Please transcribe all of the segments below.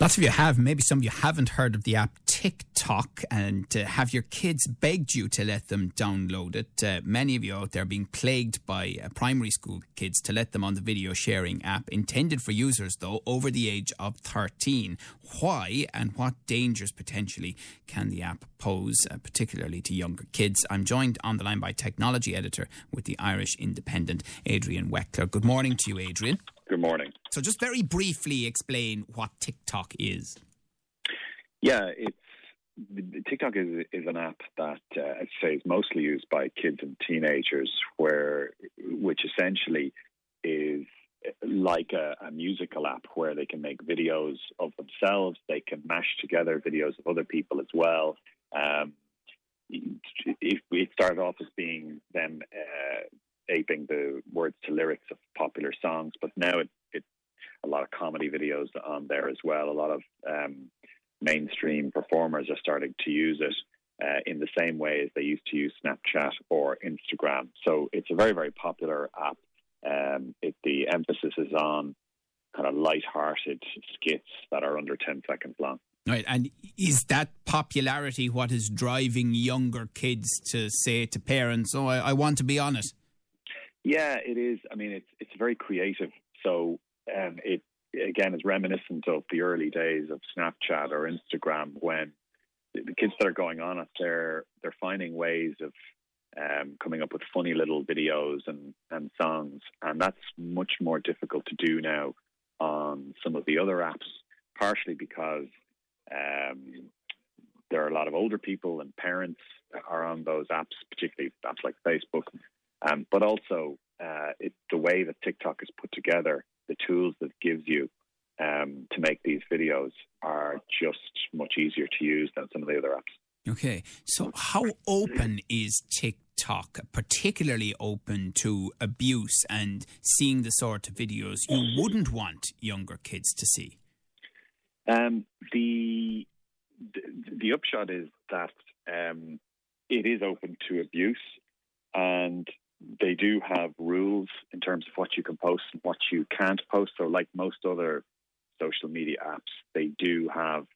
Lots of you have, maybe some of you haven't heard of the app TikTok and uh, have your kids begged you to let them download it. Uh, many of you out there being plagued by uh, primary school kids to let them on the video sharing app, intended for users though over the age of 13. Why and what dangers potentially can the app pose, uh, particularly to younger kids? I'm joined on the line by technology editor with the Irish Independent, Adrian Weckler. Good morning to you, Adrian. Good morning. So, just very briefly explain what TikTok is. Yeah, it's TikTok is is an app that, uh, I'd say, is mostly used by kids and teenagers, where which essentially is like a, a, musical app where they can make videos of themselves. They can mash together videos of other people as well. Um, it, it, started off as being them uh, aping the words to lyrics of popular songs, but now it, it a lot of comedy videos on there as well. A lot of um, mainstream performers are starting to use it uh, in the same way as they used to use Snapchat or Instagram. So it's a very, very popular app. Um, it, the emphasis is on kind of light-hearted skits that are under 10 seconds long. Right, and is that popularity what is driving younger kids to say to parents, "Oh, I, I want to be on it"? Yeah, it is. I mean, it's it's very creative. So um, it again is reminiscent of the early days of Snapchat or Instagram when the kids that are going on it they're they're finding ways of um, coming up with funny little videos and, and songs and that's much more difficult to do now on some of the other apps partially because um, there are a lot of older people and parents are on those apps particularly apps like Facebook um, but also uh, it, the way that TikTok is put together the tools that gives you um, to make these videos are just much easier to use than some of the other apps. Okay, so how open is TikTok, particularly open to abuse and seeing the sort of videos you wouldn't want younger kids to see? Um, the, the, the upshot is that um, it is open to abuse, and they do have rules in terms of what you can post and what you can't post. So, like most other social media apps, they do have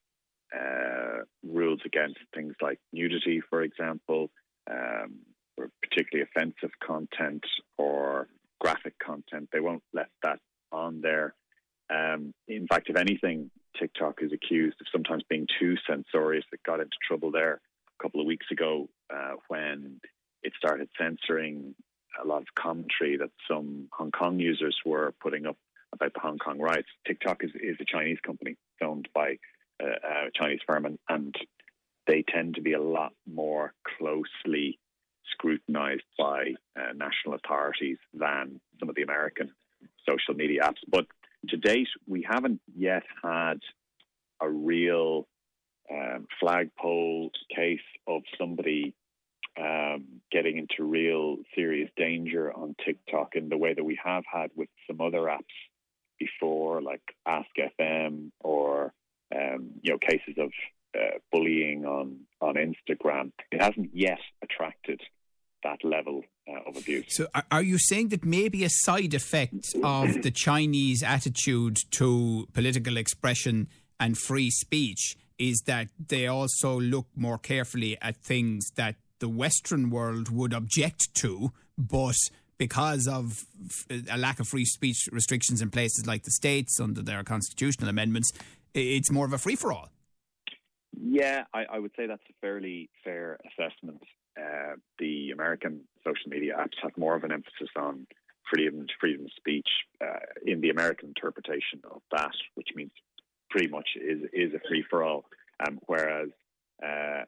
uh, rules against things like nudity, for example, um, or particularly offensive content or graphic content. They won't let that on there. Um, in fact, if anything, TikTok is accused of sometimes being too censorious. It got into trouble there a couple of weeks ago uh, when it started censoring a lot of commentary that some Hong Kong users were putting up about the Hong Kong riots. TikTok is, is a Chinese company owned by uh, a Chinese firm, and, and they tend to be a lot more closely scrutinized by uh, national authorities than some of the American social media apps. But to date, we haven't yet had a real um, flagpole case of somebody um, getting into real serious danger on TikTok in the way that we have had with some other apps before, like Ask FM or um, you know cases of uh, bullying on on Instagram. It hasn't yet attracted that level uh, of abuse. So, are you saying that maybe a side effect of the Chinese attitude to political expression and free speech is that they also look more carefully at things that the Western world would object to, but because of a lack of free speech restrictions in places like the States under their constitutional amendments, it's more of a free for all. Yeah, I, I, would say that's a fairly fair assessment. Uh, the American social media apps have more of an emphasis on freedom, freedom of speech uh, in the American interpretation of that, which means pretty much is is a free for all. Um, whereas uh,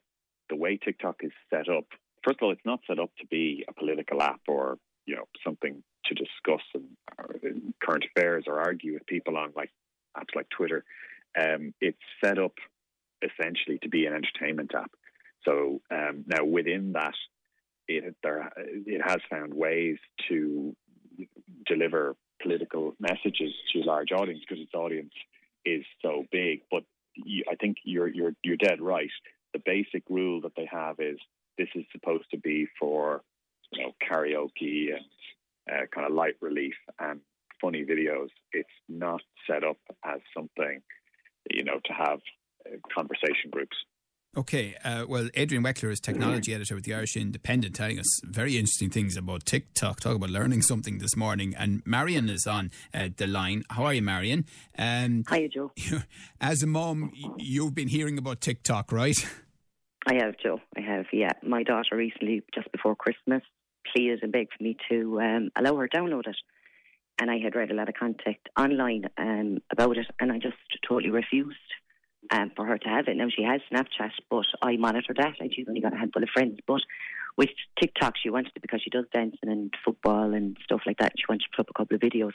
the way TikTok is set up, first of all, it's not set up to be a political app or you know something to discuss and current affairs or argue with people on like apps like Twitter. Um, it's set up essentially to be an entertainment app. So um, now within that, it there it has found ways to deliver political messages to a large audience because its audience is so big. But you, I think you're you're you're dead right. The basic rule that they have is this is supposed to be for you know karaoke and uh, kind of light relief and funny videos. It's not set up as something you know to have uh, conversation groups. Okay, uh, well, Adrian Weckler is technology editor with the Irish Independent, telling us very interesting things about TikTok. Talk about learning something this morning. And Marion is on uh, the line. How are you, Marion? Um, Hi, Joe. As a mom, you've been hearing about TikTok, right? I have, Joe. I have, yeah. My daughter recently, just before Christmas, pleaded and begged for me to um, allow her download it. And I had read a lot of content online um, about it, and I just totally refused um, for her to have it. Now she has Snapchat, but I monitor that. Like she's only got a handful of friends, but with TikTok, she wanted it because she does dancing and football and stuff like that. She wanted to put up a couple of videos,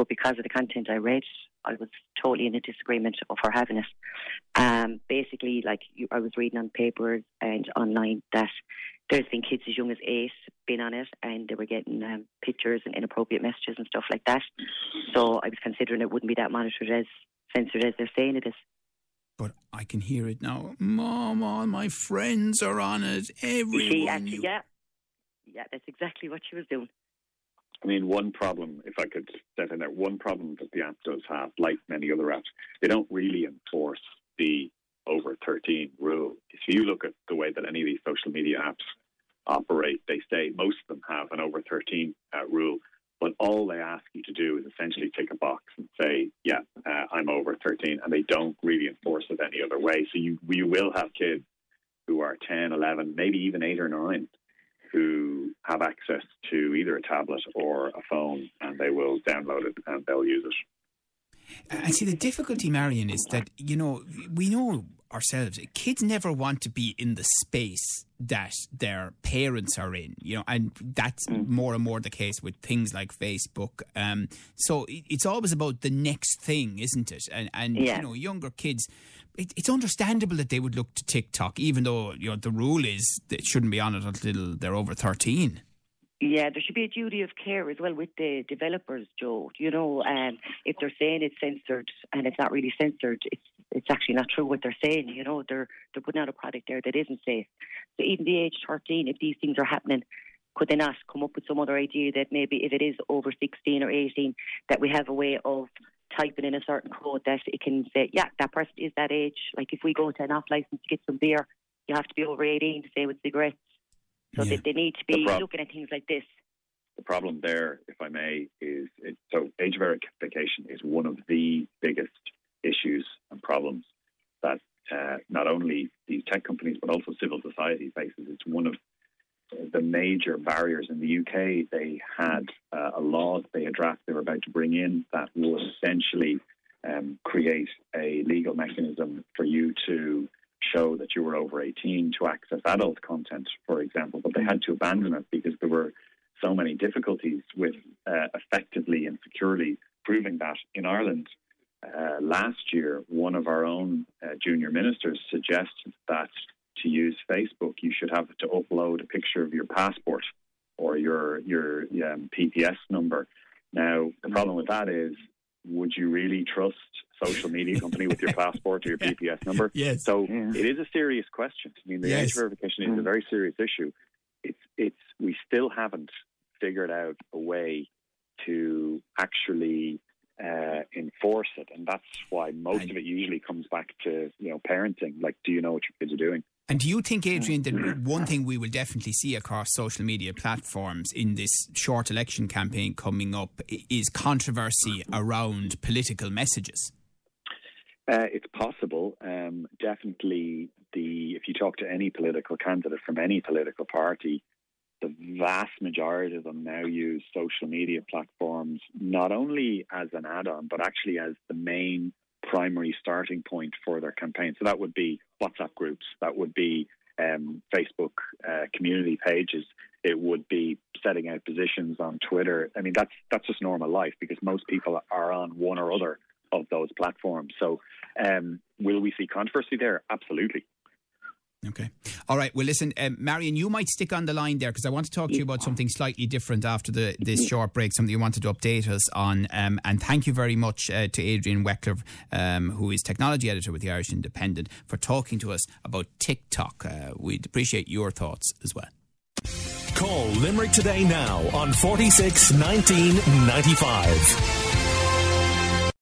but because of the content I read, I was totally in a disagreement of her having it. Um, basically, like you, I was reading on papers and online that there's been kids as young as eight been on it, and they were getting um, pictures and inappropriate messages and stuff like that. So I was considering it wouldn't be that monitored as censored as they're saying it is but I can hear it now. Mom, all my friends are on it. Everyone. She actually, yeah, yeah, that's exactly what she was doing. I mean, one problem, if I could step in there, one problem that the app does have, like many other apps, they don't really enforce the over 13 rule. If you look at the way that any of these social media apps operate, they say most of them have an over 13 uh, rule. But all they ask you to do is essentially tick a box and say, "Yeah, uh, I'm over 13," and they don't really enforce it any other way. So you you will have kids who are 10, 11, maybe even eight or nine, who have access to either a tablet or a phone, and they will download it and they'll use it. And see, the difficulty, Marion, is that you know we know ourselves. Kids never want to be in the space that their parents are in, you know, and that's mm. more and more the case with things like Facebook. Um, so it's always about the next thing, isn't it? And and yeah. you know, younger kids. It, it's understandable that they would look to TikTok, even though you know the rule is it shouldn't be on it until they're over thirteen. Yeah, there should be a duty of care as well with the developers, Joe. You know, um, if they're saying it's censored and it's not really censored, it's it's actually not true what they're saying. You know, they're they're putting out a product there that isn't safe. So even the age 13, if these things are happening, could they not come up with some other idea that maybe if it is over 16 or 18, that we have a way of typing in a certain code that it can say, yeah, that person is that age. Like if we go to an off license to get some beer, you have to be over 18 to say with cigarettes. So yeah. they, they need to be prob- looking at things like this. The problem there, if I may, is it, so age verification is one of the biggest issues and problems that uh, not only these tech companies but also civil society faces. It's one of the major barriers in the UK. They had uh, a law they had drafted they were about to bring in that would essentially um, create a legal mechanism for you to show that you were over 18 to access adult content, for example, but they had to abandon it because there were so many difficulties with uh, effectively and securely proving that in Ireland. Uh, last year, one of our own uh, junior ministers suggested that to use Facebook, you should have to upload a picture of your passport or your your um, PPS number. Now, the problem with that is, would you really trust social media company with your passport or your PPS number? Yes. So yeah. it is a serious question. I mean, the yes. age verification is mm. a very serious issue. It's it's we still haven't figured out a way to actually uh, enforce it, and that's why most and, of it usually comes back to you know parenting. Like, do you know what your kids are doing? And do you think, Adrian, that one thing we will definitely see across social media platforms in this short election campaign coming up is controversy around political messages? Uh, it's possible. Um, definitely, the if you talk to any political candidate from any political party, the vast majority of them now use social media platforms not only as an add-on, but actually as the main primary starting point for their campaign. So that would be WhatsApp groups, that would be um, Facebook uh, community pages, it would be setting out positions on Twitter. I mean, that's that's just normal life because most people are on one or other of those platforms. So, um, will we see controversy there? Absolutely. Okay. All right. Well, listen, um, Marion, you might stick on the line there because I want to talk to you about something slightly different after the this short break, something you wanted to update us on. Um, and thank you very much uh, to Adrian Weckler, um, who is technology editor with the Irish Independent, for talking to us about TikTok. Uh, we'd appreciate your thoughts as well. Call Limerick today now on 46 19 95.